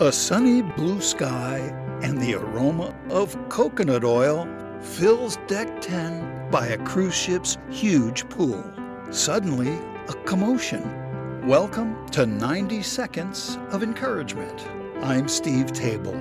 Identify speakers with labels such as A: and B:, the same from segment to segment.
A: A sunny blue sky and the aroma of coconut oil fills deck 10 by a cruise ship's huge pool. Suddenly, a commotion. Welcome to 90 Seconds of Encouragement. I'm Steve Table.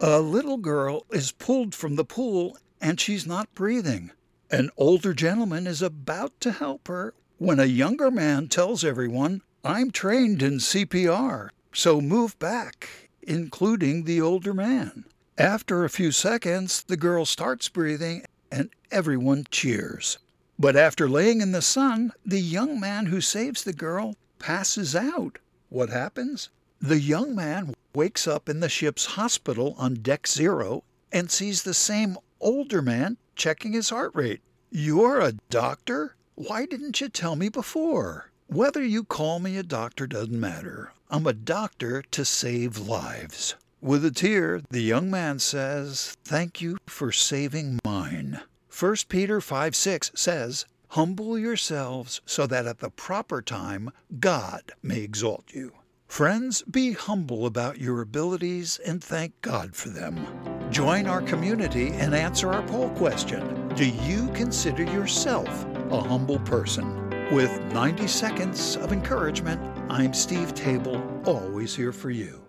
A: A little girl is pulled from the pool and she's not breathing. An older gentleman is about to help her when a younger man tells everyone, I'm trained in CPR, so move back, including the older man. After a few seconds, the girl starts breathing and everyone cheers. But after laying in the sun, the young man who saves the girl passes out. What happens? The young man wakes up in the ship's hospital on deck zero and sees the same older man checking his heart rate. You're a doctor? Why didn't you tell me before? Whether you call me a doctor doesn't matter. I'm a doctor to save lives. With a tear, the young man says, Thank you for saving mine. 1 Peter 5 6 says, Humble yourselves so that at the proper time God may exalt you. Friends, be humble about your abilities and thank God for them. Join our community and answer our poll question Do you consider yourself a humble person? With 90 seconds of encouragement, I'm Steve Table, always here for you.